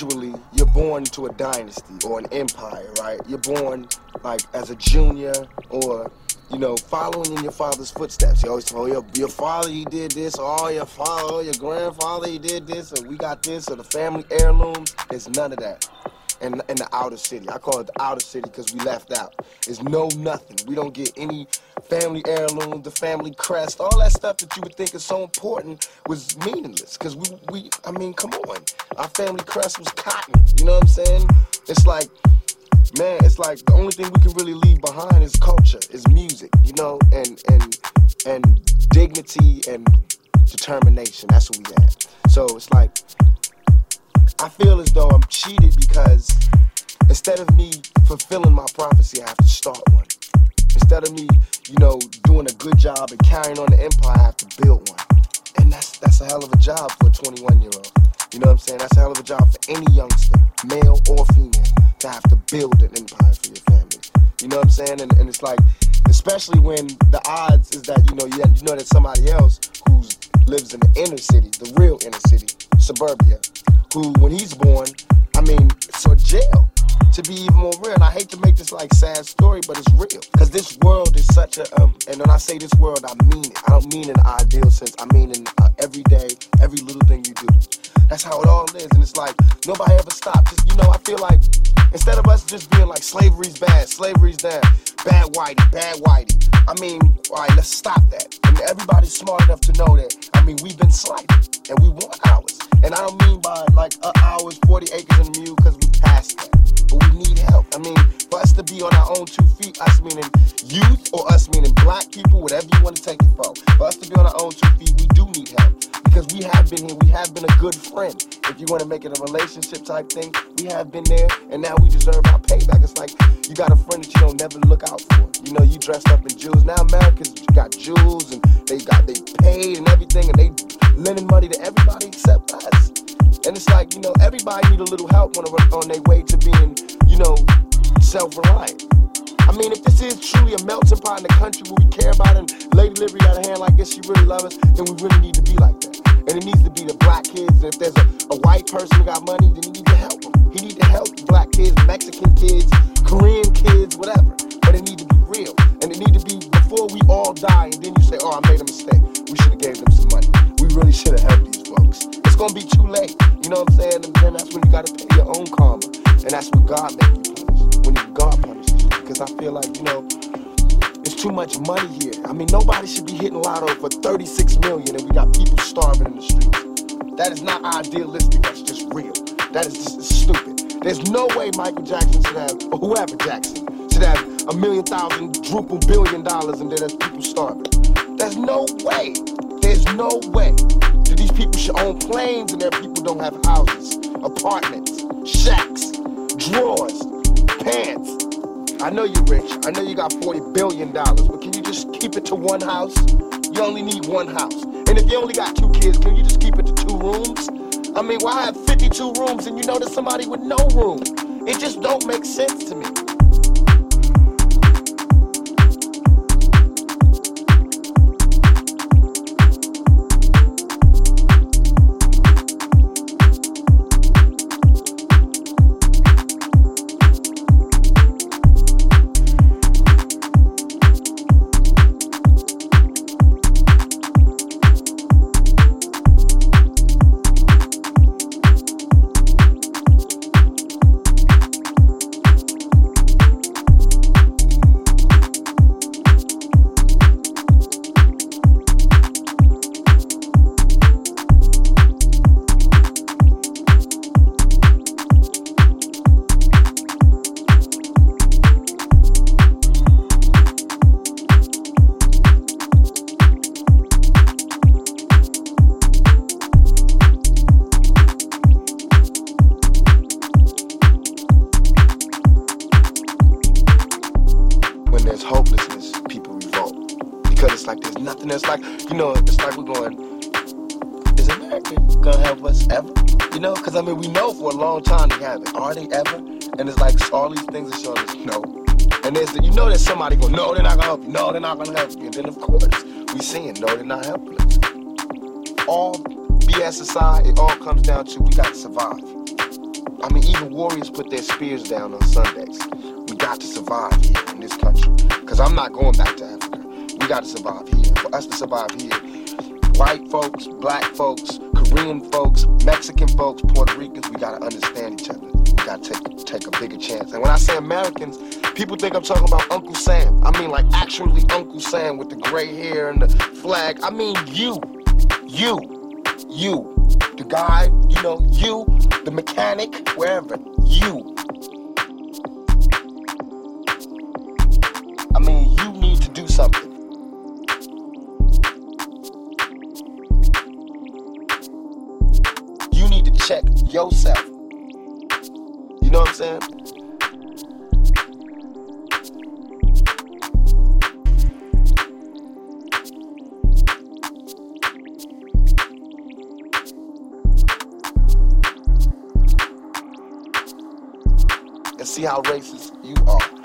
usually you're born to a dynasty or an empire, right? You're born like as a junior or you know, following in your father's footsteps. You always tell oh, your, your father, he did this, or oh, your father, or your grandfather, he did this, or we got this, or the family heirlooms. There's none of that in, in the outer city. I call it the outer city because we left out. It's no nothing. We don't get any family heirloom, the family crest, all that stuff that you would think is so important was meaningless. Because we, we, I mean, come on. Our family crest was cotton. You know what I'm saying? It's like, man, it's like the only thing we can really leave behind is culture, is music, you know, and and and dignity and determination. That's what we had. So it's like I feel as though I'm cheated instead of me fulfilling my prophecy, I have to start one. Instead of me, you know, doing a good job and carrying on the empire, I have to build one. And that's that's a hell of a job for a 21 year old. You know what I'm saying? That's a hell of a job for any youngster, male or female, to have to build an empire for your family. You know what I'm saying? And, and it's like, especially when the odds is that, you know, you, you know that somebody else who lives in the inner city, the real inner city, suburbia, who, when he's born, I mean, so jail to be even more real. And I hate to make this like sad story, but it's real. Because this world is such a, um, and when I say this world, I mean it. I don't mean in an ideal sense. I mean in uh, every day, every little thing you do. That's how it all is. And it's like, nobody ever stops. Just, you know, I feel like instead of us just being like slavery's bad, slavery's bad, bad whitey, bad whitey. I mean, all right, let's stop that. And everybody's smart enough to know that, I mean, we've been slighted and we want ours. And I don't mean by like uh, ours, 40 acres and a mule, because we passed that. Be on our own two feet, us meaning youth or us meaning black people, whatever you want to take it for. For us to be on our own two feet, we do need help. Because we have been here, we have been a good friend. If you want to make it a relationship type thing, we have been there, and now we deserve our payback. It's like you got a friend that you don't never look out for. You know, you dressed up in jewels. Now Americans got jewels and they got they paid and everything, and they lending money to everybody except us. And it's like, you know, everybody need a little help on, on their way to being, you know, self-reliant. I mean, if this is truly a melting pot in the country where we care about it and Lady Liberty got a hand like this, she really love us, then we really need to be like that. And it needs to be the black kids. And if there's a, a white person who got money, then he need to help them. He need to help black kids, Mexican kids, Because I feel like, you know, it's too much money here. I mean, nobody should be hitting lotto for 36 million and we got people starving in the streets. That is not idealistic, that's just real. That is just stupid. There's no way Michael Jackson should have, or whoever Jackson, should have a million thousand, druple billion dollars and then there's people starving. There's no way. There's no way that these people should own planes and their people don't have houses, apartments, shacks, drawers, pants. I know you're rich. I know you got $40 billion, but can you just keep it to one house? You only need one house. And if you only got two kids, can you just keep it to two rooms? I mean, why have 52 rooms and you know there's somebody with no room? It just don't make sense to me. Not Are they ever? And it's like all these things are showing us, no. And there's you know that somebody goes, no, they're not gonna help you. No, they're not gonna help you. And then of course, we seeing no, they're not helping us. All BS aside, it all comes down to we gotta survive. I mean, even warriors put their spears down on Sundays. We got to survive here in this country. Because I'm not going back to Africa. We got to survive here. For us to survive here, white folks, black folks, Korean folks, Mexican folks, Puerto Ricans, we got to understand each other. We got to take, take a bigger chance. And when I say Americans, people think I'm talking about Uncle Sam. I mean, like, actually Uncle Sam with the gray hair and the flag. I mean, you. You. You. The guy, you know, you, the mechanic, wherever. You. Check yourself. You know what I'm saying? And see how racist you are.